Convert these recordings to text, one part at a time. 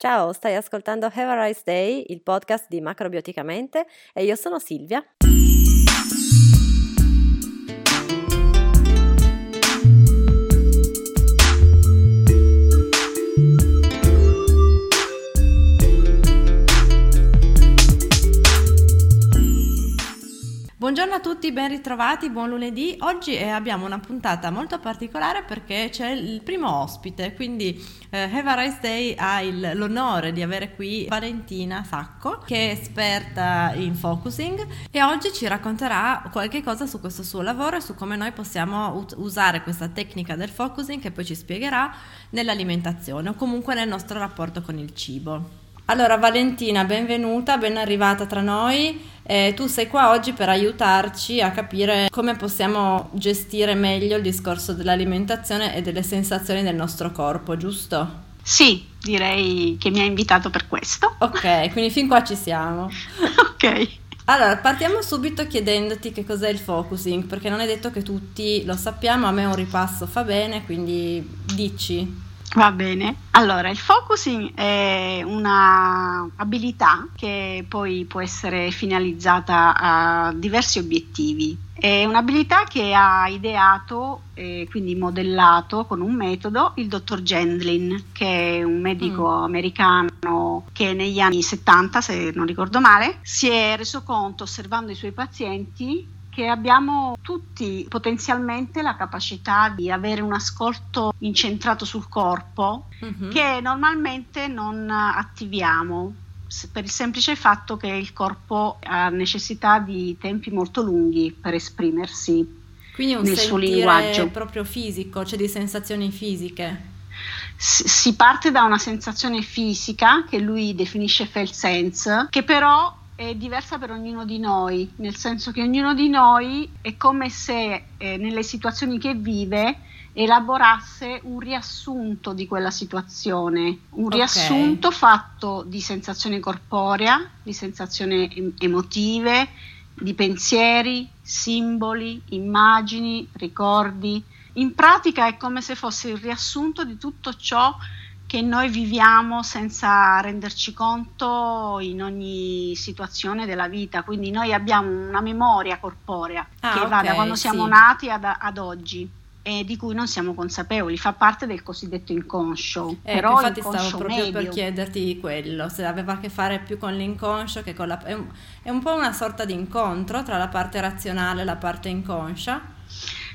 Ciao, stai ascoltando Have a Rice Day, il podcast di Macrobioticamente e io sono Silvia. Buongiorno a tutti, ben ritrovati, buon lunedì. Oggi eh, abbiamo una puntata molto particolare perché c'è il primo ospite, quindi eh, Have a Rice Day ha il, l'onore di avere qui Valentina Sacco, che è esperta in focusing e oggi ci racconterà qualche cosa su questo suo lavoro e su come noi possiamo ut- usare questa tecnica del focusing che poi ci spiegherà nell'alimentazione o comunque nel nostro rapporto con il cibo. Allora Valentina, benvenuta, ben arrivata tra noi. Eh, tu sei qua oggi per aiutarci a capire come possiamo gestire meglio il discorso dell'alimentazione e delle sensazioni del nostro corpo, giusto? Sì, direi che mi ha invitato per questo. Ok, quindi fin qua ci siamo. ok. Allora, partiamo subito chiedendoti che cos'è il focusing, perché non è detto che tutti lo sappiamo, a me un ripasso fa bene, quindi dici. Va bene, allora il focusing è una abilità che poi può essere finalizzata a diversi obiettivi. È un'abilità che ha ideato e quindi modellato con un metodo il dottor Gendlin, che è un medico mm. americano che negli anni 70, se non ricordo male, si è reso conto osservando i suoi pazienti che abbiamo tutti potenzialmente la capacità di avere un ascolto incentrato sul corpo uh-huh. che normalmente non attiviamo per il semplice fatto che il corpo ha necessità di tempi molto lunghi per esprimersi quindi un nel suo linguaggio proprio fisico, cioè di sensazioni fisiche si parte da una sensazione fisica che lui definisce felt sense, che però è diversa per ognuno di noi, nel senso che ognuno di noi è come se eh, nelle situazioni che vive elaborasse un riassunto di quella situazione, un okay. riassunto fatto di sensazione corporea, di sensazioni emotive, di pensieri, simboli, immagini, ricordi. In pratica è come se fosse il riassunto di tutto ciò che noi viviamo senza renderci conto in ogni situazione della vita, quindi noi abbiamo una memoria corporea ah, che okay, va da quando siamo sì. nati ad, ad, oggi e di cui non siamo consapevoli, fa parte del cosiddetto inconscio. Ecco, Però infatti inconscio stavo proprio medio. per chiederti quello, se aveva a che fare più con l'inconscio che con la... È un, è un po' una sorta di incontro tra la parte razionale e la parte inconscia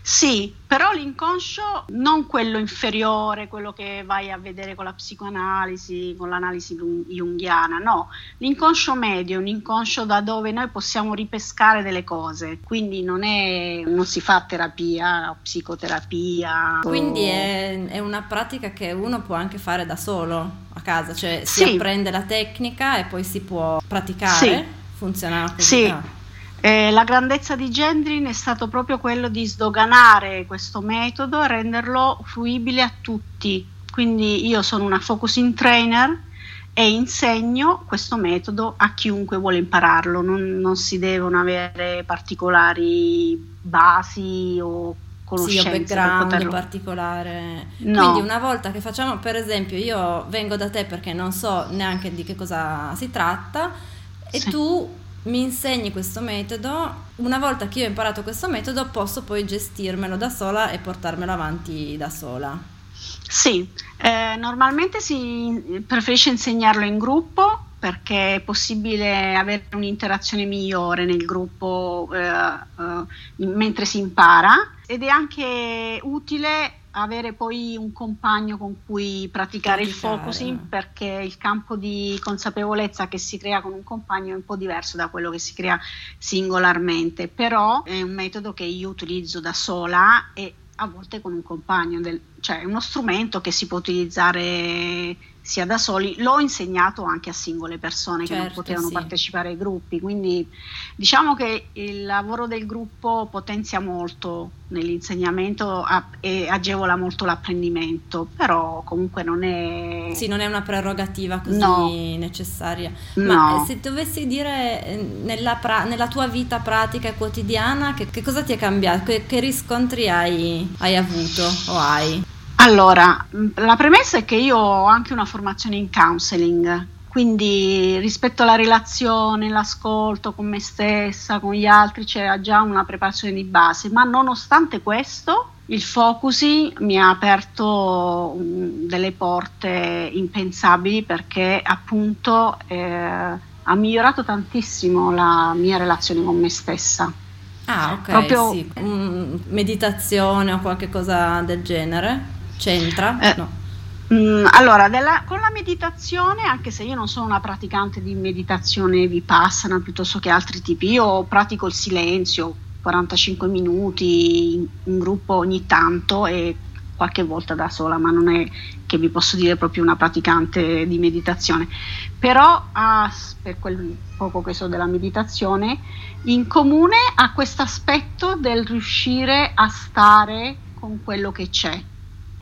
sì, però l'inconscio non quello inferiore, quello che vai a vedere con la psicoanalisi, con l'analisi junghiana, no, l'inconscio medio, un inconscio da dove noi possiamo ripescare delle cose, quindi non, è, non si fa terapia, psicoterapia. Quindi o... è, è, una pratica che uno può anche fare da solo a casa, cioè si sì. apprende la tecnica e poi si può praticare, sì. funziona così. Sì. Eh, la grandezza di Gendrin è stato proprio quello di sdoganare questo metodo e renderlo fruibile a tutti. Quindi io sono una focusing trainer e insegno questo metodo a chiunque vuole impararlo, non, non si devono avere particolari basi o conoscenze. Sì, background poterlo... particolare. No. Quindi una volta che facciamo, per esempio, io vengo da te perché non so neanche di che cosa si tratta e sì. tu mi insegni questo metodo, una volta che io ho imparato questo metodo posso poi gestirmelo da sola e portarmelo avanti da sola. Sì, eh, normalmente si preferisce insegnarlo in gruppo perché è possibile avere un'interazione migliore nel gruppo eh, eh, mentre si impara ed è anche utile avere poi un compagno con cui praticare, praticare, il focusing perché il campo di consapevolezza che si crea con un compagno è un po' diverso da quello che si crea singolarmente, però è un metodo che io utilizzo da sola e a volte con un compagno, del, cioè è uno strumento che si può utilizzare sia da soli, l'ho insegnato anche a singole persone certo, che non certo, potevano sì. partecipare ai gruppi, quindi diciamo che il lavoro del gruppo potenzia molto nell'insegnamento e agevola molto l'apprendimento, però comunque non è... Sì, non è una prerogativa così no. necessaria. Ma no. se dovessi dire eh, nella, pra- nella, tua vita pratica e quotidiana che, che cosa ti è cambiato, che, che riscontri hai, hai avuto o hai? Allora, la premessa è che io ho anche una formazione in counseling, quindi rispetto alla relazione, l'ascolto con me stessa, con gli altri, c'era già una preparazione di base, ma nonostante questo il focusing mi ha aperto um, delle porte impensabili perché appunto eh, ha migliorato tantissimo la mia relazione con me stessa. Ah, ok, Proprio, sì. Mm, meditazione o qualche cosa del genere? C'entra? Eh, no. Mm, allora, della, con la meditazione, anche se io non sono una praticante di meditazione vipassana piuttosto che altri tipi, io pratico il silenzio 45 minuti in, in gruppo ogni tanto e qualche volta da sola, ma non è che vi posso dire proprio una praticante di meditazione. Però ah, per quel poco che so della meditazione, in comune ha questo aspetto del riuscire a stare con quello che c'è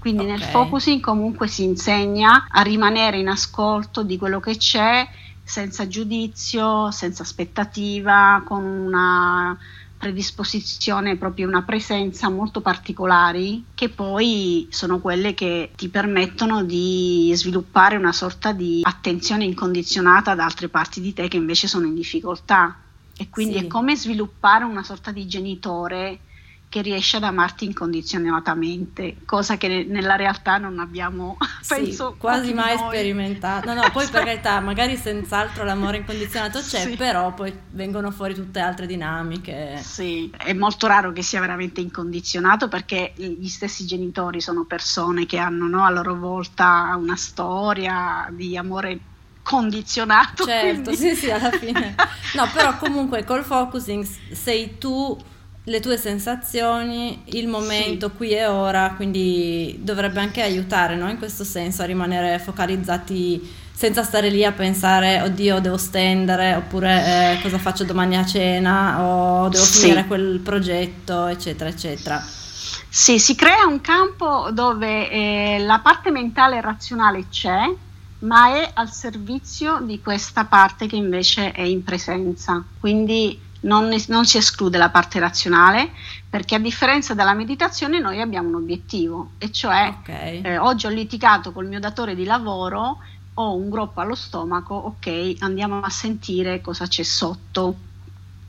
quindi okay. nel focusing comunque si insegna a rimanere in ascolto di quello che c'è senza giudizio, senza aspettativa, con una predisposizione, proprio una presenza molto particolari che poi sono quelle che ti permettono di sviluppare una sorta di attenzione incondizionata ad altre parti di te che invece sono in difficoltà. E quindi sì. è come sviluppare una sorta di genitore che riesce ad amarti incondizionatamente, cosa che nella realtà non abbiamo penso, sì, quasi mai noi. sperimentato. No, no, poi per carità, magari senz'altro l'amore incondizionato c'è, sì. però poi vengono fuori tutte altre dinamiche. Sì, è molto raro che sia veramente incondizionato perché gli stessi genitori sono persone che hanno no, a loro volta una storia di amore condizionato. Certo, quindi... sì, sì, alla fine. No, però comunque col focusing sei tu le tue sensazioni, il momento sì. qui e ora, quindi dovrebbe anche aiutare no? in questo senso a rimanere focalizzati senza stare lì a pensare oddio devo stendere oppure eh, cosa faccio domani a cena o devo sì. finire quel progetto eccetera eccetera. Sì, si crea un campo dove eh, la parte mentale e razionale c'è, ma è al servizio di questa parte che invece è in presenza. Quindi non, non, si esclude la parte razionale perché a differenza della meditazione noi abbiamo un obiettivo e cioè okay. eh, oggi ho litigato col mio datore di lavoro, ho un groppo allo stomaco, ok, andiamo a sentire cosa c'è sotto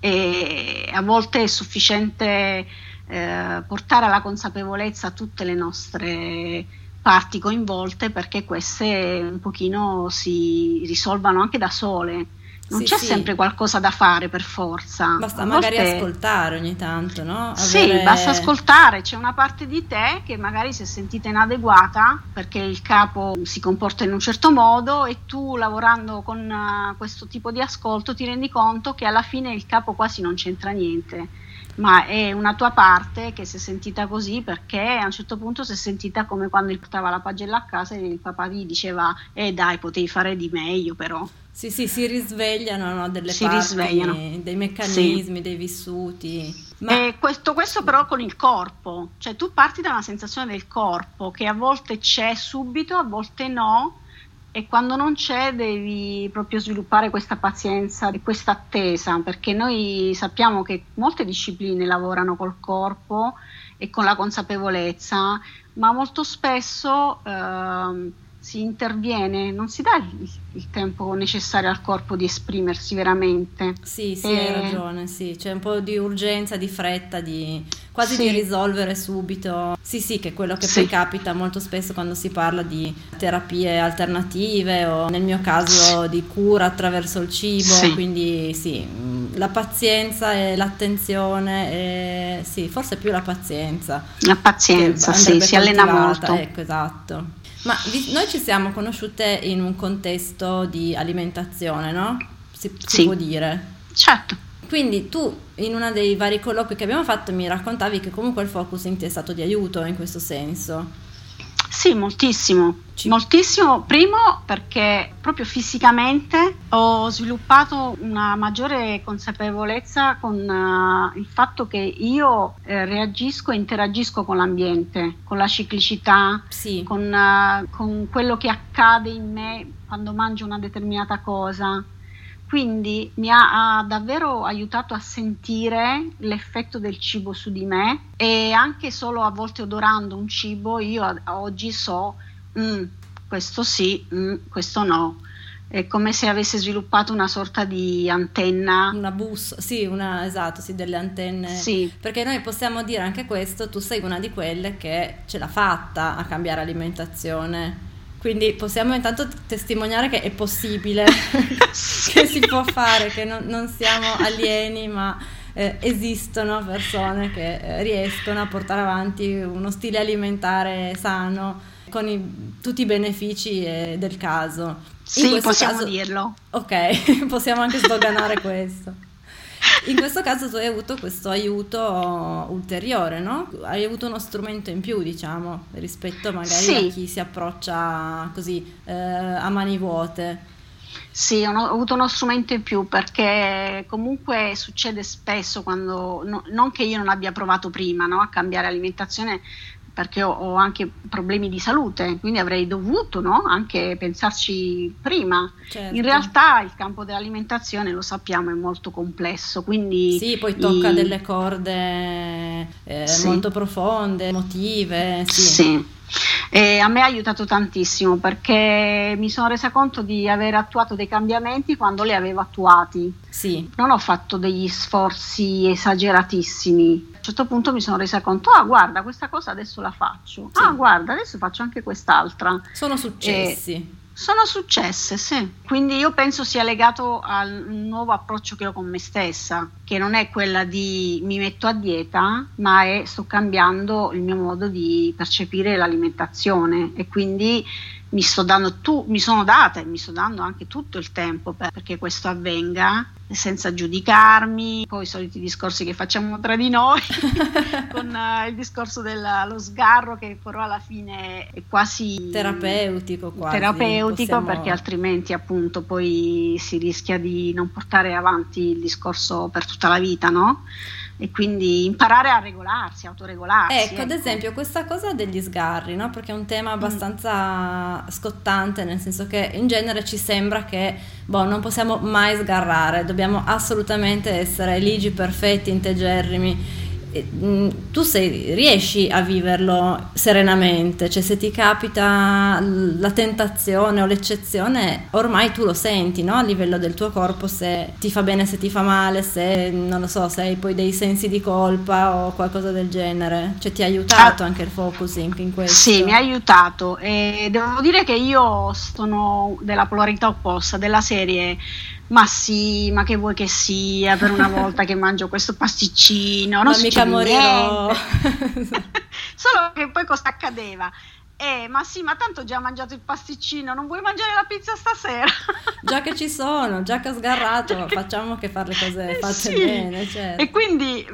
e a volte è sufficiente eh, portare alla consapevolezza tutte le nostre parti coinvolte perché queste un pochino si risolvano anche da sole non sì, c'è sì. sempre qualcosa da fare per forza. Basta magari volte... ascoltare ogni tanto, no? Avere... Sì, basta ascoltare. C'è una parte di te che magari si è sentita inadeguata perché il capo si comporta in un certo modo e tu lavorando con uh, questo tipo di ascolto ti rendi conto che alla fine il capo quasi non c'entra niente ma è una tua parte che si è sentita così perché a un certo punto si è sentita come quando portava la pagella a casa e il papà gli diceva eh dai potevi fare di meglio però sì sì si risvegliano no, delle si parti, risvegliano. dei meccanismi, sì. dei vissuti ma... Questo, questo però con il corpo cioè tu parti da una sensazione del corpo che a volte c'è subito a volte no e quando non c'è devi proprio sviluppare questa pazienza e questa attesa, perché noi sappiamo che molte discipline lavorano col corpo e con la consapevolezza, ma molto spesso eh, si interviene, non si dà il, il, tempo necessario al corpo di esprimersi veramente. Sì, sì, e... hai ragione, sì. c'è un po' di urgenza, di fretta, di quasi sì. di risolvere subito. Sì, sì, che è quello che sì. poi capita molto spesso quando si parla di terapie alternative o nel mio caso di cura attraverso il cibo, quindi sì, la pazienza e l'attenzione, e, sì, forse più la pazienza. La pazienza, sì, si allena molto. Ecco, esatto. Ma noi ci siamo conosciute in un contesto di alimentazione, no? Si, si sì. può dire. Certo. Quindi tu in uno dei vari colloqui che abbiamo fatto mi raccontavi che comunque il focusing ti è stato di aiuto in questo senso. Sì, moltissimo. Ci... Moltissimo, primo perché proprio fisicamente ho sviluppato una maggiore consapevolezza con uh, il fatto che io eh, reagisco e interagisco con l'ambiente, con la ciclicità, sì. con, uh, con quello che accade in me quando mangio una determinata cosa quindi mi ha, ha, davvero aiutato a sentire l'effetto del cibo su di me e anche solo a volte odorando un cibo io oggi so mm, questo sì, mm, questo no. È come se avesse sviluppato una sorta di antenna. Una bus, sì, una, esatto, sì, delle antenne. Sì. Perché noi possiamo dire anche questo, tu sei una di quelle che ce l'ha fatta a cambiare alimentazione quindi possiamo intanto testimoniare che è possibile, che si può fare, che non, non siamo alieni, ma eh, esistono persone che eh, riescono a portare avanti uno stile alimentare sano con i, tutti i benefici eh, del caso. sì, possiamo caso, dirlo. Ok, possiamo anche sdoganare questo. In questo caso tu hai avuto questo aiuto ulteriore, no? Hai avuto uno strumento in più, diciamo, rispetto magari sì. a chi si approccia così eh, a mani vuote. Sì, ho avuto uno strumento in più perché comunque succede spesso quando, no, non che io non abbia provato prima no, a cambiare alimentazione, perché ho, ho, anche problemi di salute, quindi avrei dovuto no? anche pensarci prima. Certo. In realtà il campo dell'alimentazione, lo sappiamo, è molto complesso. Quindi sì, poi tocca i... delle corde eh, sì. molto profonde, emotive. Sì. sì. E a me ha aiutato tantissimo perché mi sono resa conto di aver attuato dei cambiamenti quando li avevo attuati. Sì. Non ho fatto degli sforzi esageratissimi. A un certo punto mi sono resa conto, ah guarda, questa cosa adesso la faccio. Sì. Ah guarda, adesso faccio anche quest'altra. Sono successi. E sono successe, sì. Quindi io penso sia legato al nuovo approccio che ho con me stessa, che non è quella di mi metto a dieta, ma è sto cambiando il mio modo di percepire l'alimentazione e quindi mi, sto dando tu, mi sono data e mi sto dando anche tutto il tempo per, perché questo avvenga senza giudicarmi, poi i soliti discorsi che facciamo tra di noi, con uh, il discorso dello sgarro che però alla fine è quasi terapeutico, quasi, terapeutico possiamo... perché altrimenti appunto poi si rischia di non portare avanti il discorso per tutta la vita, no? E quindi imparare a regolarsi, autoregolarsi. Ecco, ecco. ad esempio, questa cosa degli sgarri, no? perché è un tema mm. abbastanza mm. scottante, nel senso che in genere ci sembra che boh, non possiamo mai sgarrare, dobbiamo assolutamente essere ligi, perfetti, integerrimi tu sei, riesci a viverlo serenamente, cioè se ti capita la tentazione o l'eccezione, ormai tu lo senti no? a livello del tuo corpo, se ti fa bene, se ti fa male, se non lo so, se hai poi dei sensi di colpa o qualcosa del genere, cioè ti ha aiutato ah, anche il focusing in questo? Sì, mi ha aiutato e devo dire che io sono della polarità opposta, della serie ma sì, ma che vuoi che sia per una volta che mangio questo pasticcino? Non ma mica morirò. Solo che poi cosa accadeva? Eh, ma sì, ma tanto ho già mangiato il pasticcino, non vuoi mangiare la pizza stasera? già che ci sono, già che ho sgarrato, facciamo che fare le cose eh, fatte sì. bene. Certo. E quindi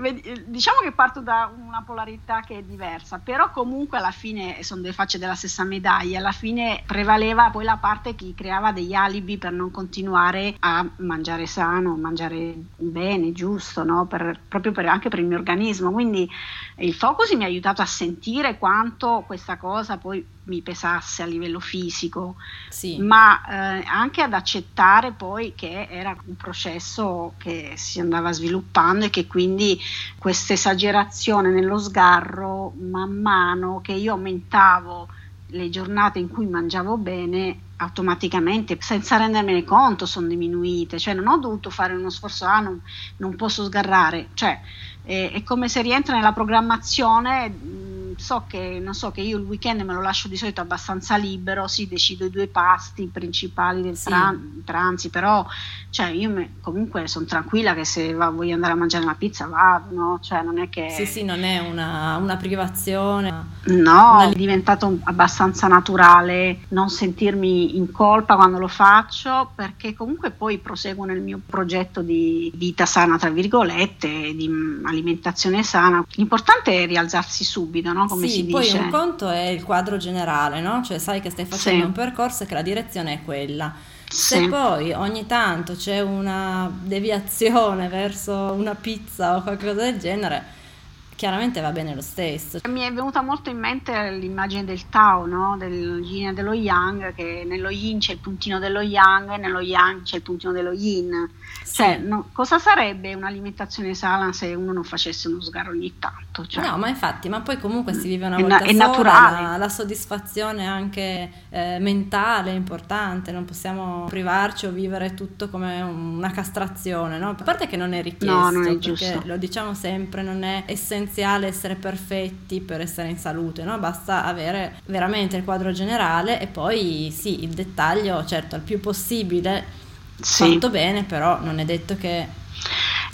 diciamo che parto da una polarità che è diversa, però comunque alla fine sono due facce della stessa medaglia, alla fine prevaleva poi la parte che creava degli alibi per non continuare a mangiare sano, mangiare bene, giusto, no? per, proprio per, anche per il mio organismo. Quindi il focus mi ha aiutato a sentire quanto questa cosa poi mi pesasse a livello fisico, sì. ma eh, anche ad accettare poi che era un processo che si andava sviluppando e che quindi questa esagerazione nello sgarro, man mano che io aumentavo le giornate in cui mangiavo bene, automaticamente, senza rendermene conto, sono diminuite, cioè non ho dovuto fare uno sforzo, ah non, non posso sgarrare, cioè è, è come se rientra nella programmazione so che, non so, che io il weekend me lo lascio di solito abbastanza libero, sì, decido i due pasti principali del sì. pran- pranzi, però cioè, io me, comunque sono tranquilla che se va, voglio andare a mangiare una pizza vado, no? Cioè, non è che... Sì, sì, non è una, una privazione. No, una... è diventato abbastanza naturale non sentirmi in colpa quando lo faccio, perché comunque poi proseguo nel mio progetto di vita sana, tra virgolette, di alimentazione sana. L'importante è rialzarsi subito, no? Come sì, si poi dice. un conto è il quadro generale, no? Cioè sai che stai facendo sì. un percorso e che la direzione è quella. Se sì. poi ogni tanto c'è una deviazione verso una pizza o qualcosa del genere, chiaramente va bene lo stesso. Mi è venuta molto in mente l'immagine del Tao, no? del yin e dello yang, che nello yin c'è il puntino dello yang e nello yang c'è il puntino dello yin. Sì. Cioè, no, cosa sarebbe un'alimentazione sana se uno non facesse uno sgarro ogni tanto? Cioè, no, ma infatti, ma poi comunque si vive una è volta na- è sola, naturale. La, la, soddisfazione anche eh, mentale è importante, non possiamo privarci o vivere tutto come una castrazione, no? A parte che non è richiesto, no, non è giusto. lo diciamo sempre, non è essenziale essenziale essere perfetti per essere in salute, no? basta avere veramente il quadro generale e poi sì, il dettaglio, certo, al più possibile sì. fatto bene, però non è detto che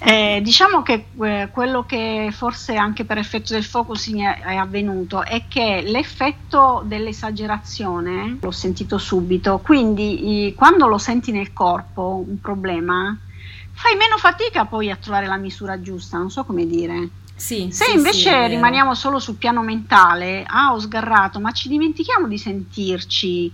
eh, diciamo che eh, quello che forse anche per effetto del focusing è, è, avvenuto è che l'effetto dell'esagerazione l'ho sentito subito, quindi i, quando lo senti nel corpo un problema, fai meno fatica poi a trovare la misura giusta, non so come dire. Sì, Se sì, invece sì, rimaniamo solo sul piano mentale, ah ho sgarrato, ma ci dimentichiamo di sentirci.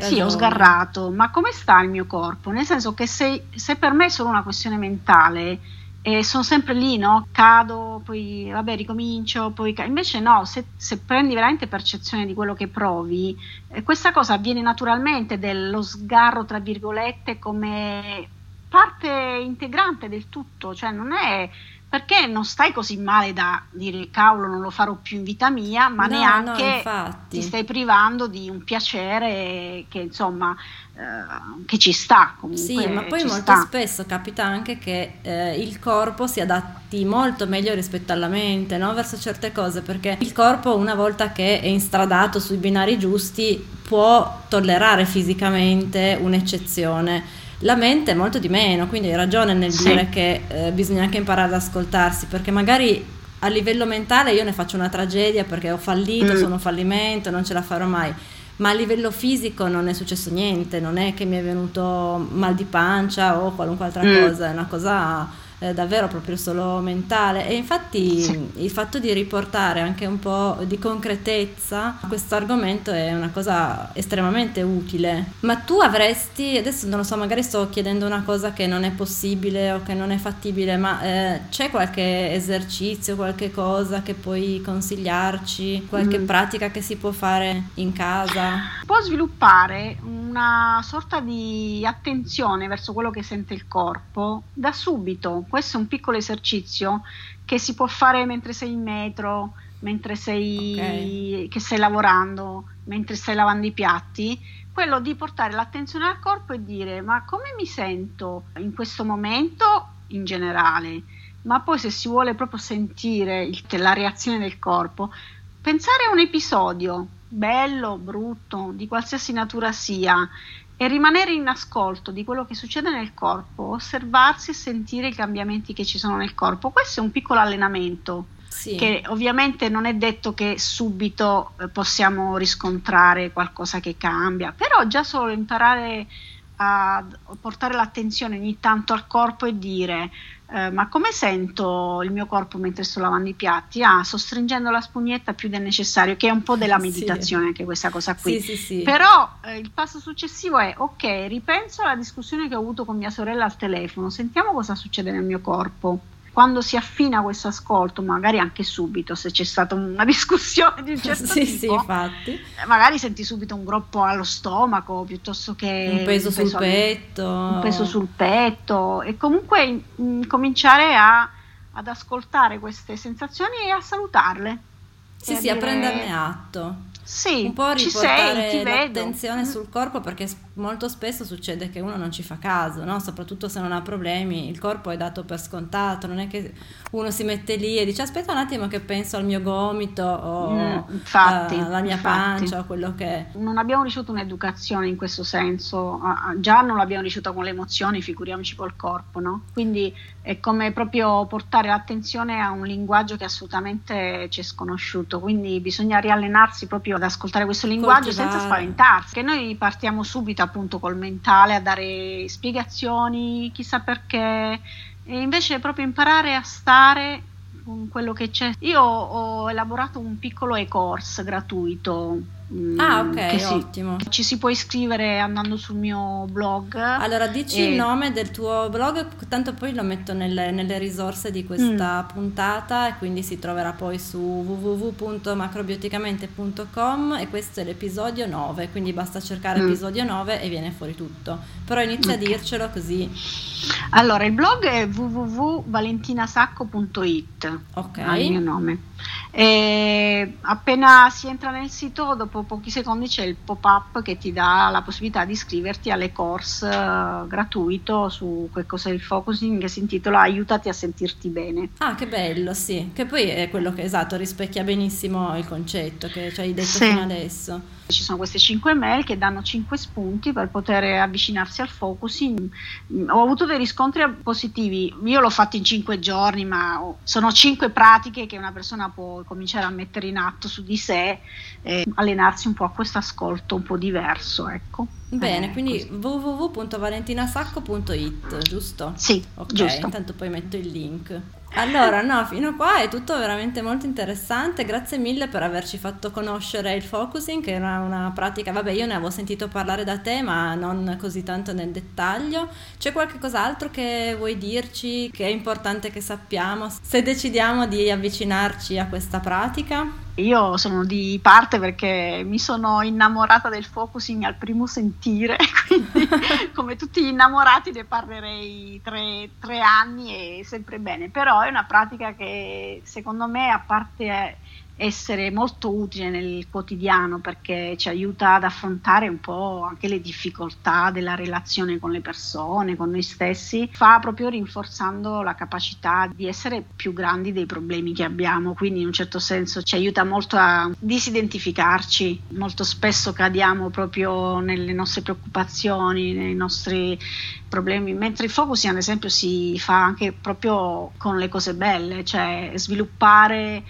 Sì, ho sgarrato, ma come sta il mio corpo? Nel senso che se, se per me è solo una questione mentale, e sono sempre lì, no? Cado, poi vabbè, ricomincio, poi ca- invece no, se, se, prendi veramente percezione di quello che provi, eh, questa cosa avviene naturalmente dello sgarro, tra virgolette, come parte integrante del tutto, cioè non è perché non stai così male da dire cavolo non lo farò più in vita mia, ma no, neanche no, ti stai privando di un piacere che insomma eh, che ci sta comunque. Sì, ma poi molto sta. spesso capita anche che eh, il corpo si adatti molto meglio rispetto alla mente, no? verso certe cose, perché il corpo una volta che è instradato sui binari giusti può tollerare fisicamente un'eccezione la mente molto di meno, quindi hai ragione nel sì. dire che eh, bisogna anche imparare ad ascoltarsi, perché magari a livello mentale io ne faccio una tragedia perché ho fallito, mm. sono un fallimento, non ce la farò mai. Ma a livello fisico non è successo niente, non è che mi è venuto mal di pancia o qualunque altra mm. cosa, è una cosa eh, davvero proprio solo mentale e infatti sì. il fatto di riportare anche un po' di concretezza a questo argomento è una cosa estremamente utile. Ma tu avresti, adesso non lo so, magari sto chiedendo una cosa che non è possibile o che non è fattibile, ma eh, c'è qualche esercizio, qualche cosa che puoi consigliarci, qualche mm. pratica che si può fare in casa? Può sviluppare una sorta di attenzione verso quello che sente il corpo da subito questo è un piccolo esercizio che si può fare mentre sei in metro, mentre sei, okay. che stai lavorando, mentre stai lavando i piatti, quello di portare l'attenzione al corpo e dire ma come mi sento in questo momento in generale, ma poi se si vuole proprio sentire il, la reazione del corpo, pensare a un episodio bello, brutto, di qualsiasi natura sia, e rimanere in ascolto di quello che succede nel corpo, osservarsi e sentire i cambiamenti che ci sono nel corpo. Questo è un piccolo allenamento sì. che ovviamente non è detto che subito eh, possiamo riscontrare qualcosa che cambia, però già solo imparare a portare l'attenzione ogni tanto al corpo e dire eh, ma come sento il mio corpo mentre sto lavando i piatti? Ah, sto stringendo la spugnetta più del necessario, che è un po' della meditazione sì. anche questa cosa qui. Sì, sì, Però eh, il passo successivo è, ok, ripenso alla discussione che ho avuto con mia sorella al telefono, sentiamo cosa succede nel mio corpo quando si affina questo ascolto, magari anche subito, se c'è stata una discussione di un certo sì, tipo, sì. Eh, magari senti subito un groppo allo stomaco piuttosto che un peso, un peso sul petto, un peso sul petto e comunque in, in, cominciare a, ad ascoltare queste sensazioni e a salutarle. Sì, sì, dire... a prenderne atto. Sì, un po' riportare sei, l'attenzione sul corpo perché molto spesso succede che uno non ci fa caso, no? soprattutto se non ha problemi, il corpo è dato per scontato, non è che uno si mette lì e dice aspetta un attimo che penso al mio gomito o mm, infatti, alla mia infatti. pancia o quello che è. Non abbiamo ricevuto un'educazione in questo senso, già non l'abbiamo ricevuta con le emozioni, figuriamoci col corpo, no? quindi è come proprio portare l'attenzione a un linguaggio che assolutamente ci è sconosciuto, quindi bisogna riallenarsi proprio ad ascoltare questo linguaggio Coltivare. senza spaventarsi, che noi partiamo subito appunto col mentale a dare spiegazioni, chissà perché, e invece proprio imparare a stare con quello che c'è. Io ho elaborato un piccolo e-course gratuito Ah, ok, si, ottimo. Ci si può iscrivere andando sul mio blog. Allora, dici e... il nome del tuo blog, tanto poi lo metto nelle, nelle risorse di questa mm. puntata e quindi si troverà poi su www.macrobioticamente.com e questo è l'episodio 9, quindi basta cercare mm. episodio 9 e viene fuori tutto. Però inizia okay. a dircelo così. Allora, il blog è www.valentinasacco.it. Ok. Il mio nome. E appena si entra nel sito, dopo pochi secondi c'è il pop-up che ti dà la possibilità di iscriverti alle course uh, gratuito su che cos'è il focusing che si intitola Aiutati a sentirti bene. Ah, che bello, sì, che poi è quello che esatto rispecchia benissimo il concetto che ci hai detto sì. fino adesso. Ci sono queste 5 mail che danno 5 spunti per poter avvicinarsi al focusing. Ho avuto dei riscontri positivi, io l'ho fatto in 5 giorni, ma sono 5 pratiche che una persona può cominciare a mettere in atto su di sé e allenarsi un po' a questo ascolto un po' diverso. Ecco. Bene, eh, quindi www.valentinasacco.it, giusto? Sì, ok, giusto. intanto poi metto il link. Allora, no, fino a qua è tutto veramente molto interessante. Grazie mille per averci fatto conoscere il focusing, che era una pratica, vabbè, io ne avevo sentito parlare da te, ma non così tanto nel dettaglio. C'è qualche cos'altro che vuoi dirci che è importante che sappiamo se decidiamo di avvicinarci a questa pratica? Io sono di parte perché mi sono innamorata del focusing al primo sentire, quindi come tutti gli innamorati ne parlerei tre, tre anni e sempre bene, però è una pratica che secondo me a parte essere molto utile nel quotidiano perché ci aiuta ad affrontare un po' anche le difficoltà della relazione con le persone, con noi stessi, fa proprio rinforzando la capacità di essere più grandi dei problemi che abbiamo, quindi in un certo senso ci aiuta molto a disidentificarci, molto spesso cadiamo proprio nelle nostre preoccupazioni, nei nostri problemi, mentre il focus ad esempio si fa anche proprio con le cose belle, cioè sviluppare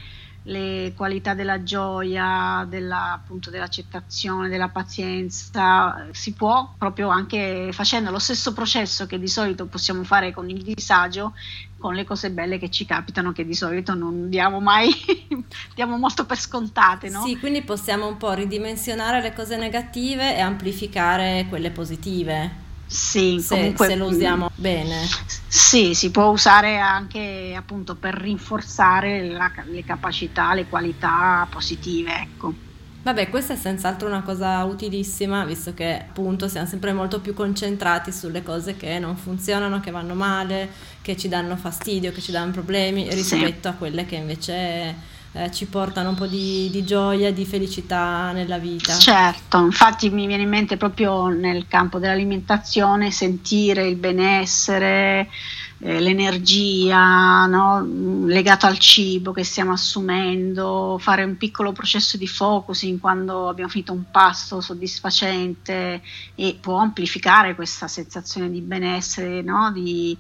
le qualità della gioia, della, appunto, dell'accettazione, della pazienza, si può proprio anche facendo lo stesso processo che di solito possiamo fare con il disagio, con le cose belle che ci capitano, che di solito non diamo mai, diamo molto per scontate. No? Sì, quindi possiamo un po' ridimensionare le cose negative e amplificare quelle positive. Sì, se, comunque, se lo usiamo bene. Sì, si può usare anche appunto per rinforzare la, le capacità, le qualità positive, ecco. Vabbè, questa è senz'altro una cosa utilissima, visto che appunto siamo sempre molto più concentrati sulle cose che non funzionano, che vanno male, che ci danno fastidio, che ci danno problemi, rispetto sì. a quelle che invece eh, ci portano un po' di, di, gioia, di felicità nella vita. Certo, infatti mi viene in mente proprio nel campo dell'alimentazione sentire il benessere, eh, l'energia no? legato al cibo che stiamo assumendo, fare un piccolo processo di focusing quando abbiamo finito un pasto soddisfacente e può amplificare questa sensazione di benessere, no? di,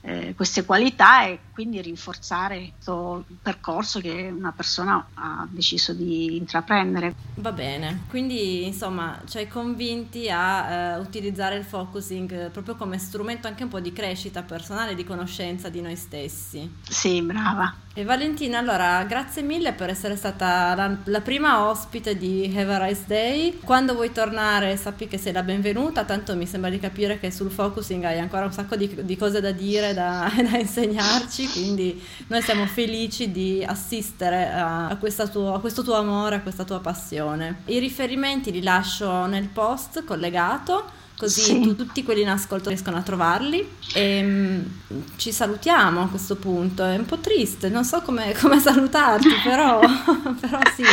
eh, queste qualità e quindi rinforzare questo percorso che una persona ha deciso di intraprendere. Va bene, quindi insomma ci hai convinti a uh, utilizzare il focusing proprio come strumento anche un po' di crescita personale, di conoscenza di noi stessi. Sì, brava. E Valentina, allora grazie mille per essere stata la, la, prima ospite di Have a Rice Day. Quando vuoi tornare sappi che sei la benvenuta, tanto mi sembra di capire che sul focusing hai ancora un sacco di, di cose da dire, da, da, insegnarci, quindi noi siamo felici di assistere a, a, tuo, a questo tuo amore, a questa tua passione. I riferimenti li lascio nel post collegato così sì. tu, tutti quelli in ascolto riescono a trovarli e um, ci salutiamo a questo punto, è un po' triste, non so come, come salutarti, però, però sì,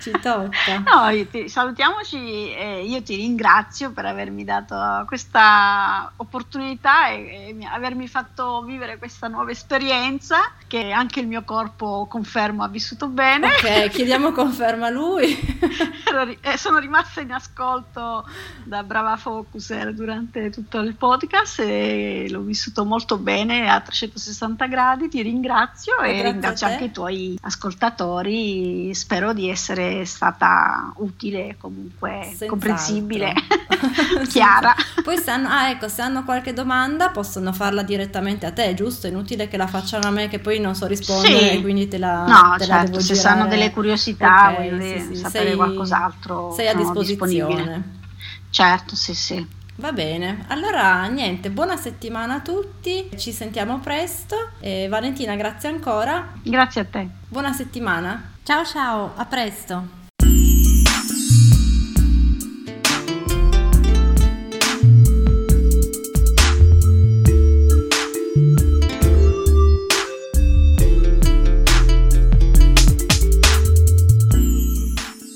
ci tocca. No, ti, salutiamoci e io ti ringrazio per avermi dato questa opportunità e, e avermi fatto vivere questa nuova esperienza che anche il mio corpo confermo ha vissuto bene. Ok, chiediamo conferma a lui. Eh, sono rimasta in ascolto da Brava Focuser durante tutto il podcast e l'ho vissuto molto bene a 360 gradi. Ti ringrazio e, e ringrazio anche i tuoi ascoltatori. Spero di essere è stata utile, comunque Senz'altro. comprensibile, chiara. Poi se hanno, ah, ecco, se hanno qualche domanda possono farla direttamente a te, giusto? È inutile che la facciano a me che poi non so rispondere Sì. quindi te la, No, te la certo, devo se girare. sanno delle curiosità, Ok, voglio sì, sì, sapere sei- qualcos'altro, Sei a disposizione. Certo, sì, sì. Va bene, allora niente, buona settimana a tutti, ci sentiamo presto e Valentina grazie ancora, Grazie a te. buona settimana, ciao ciao, a presto.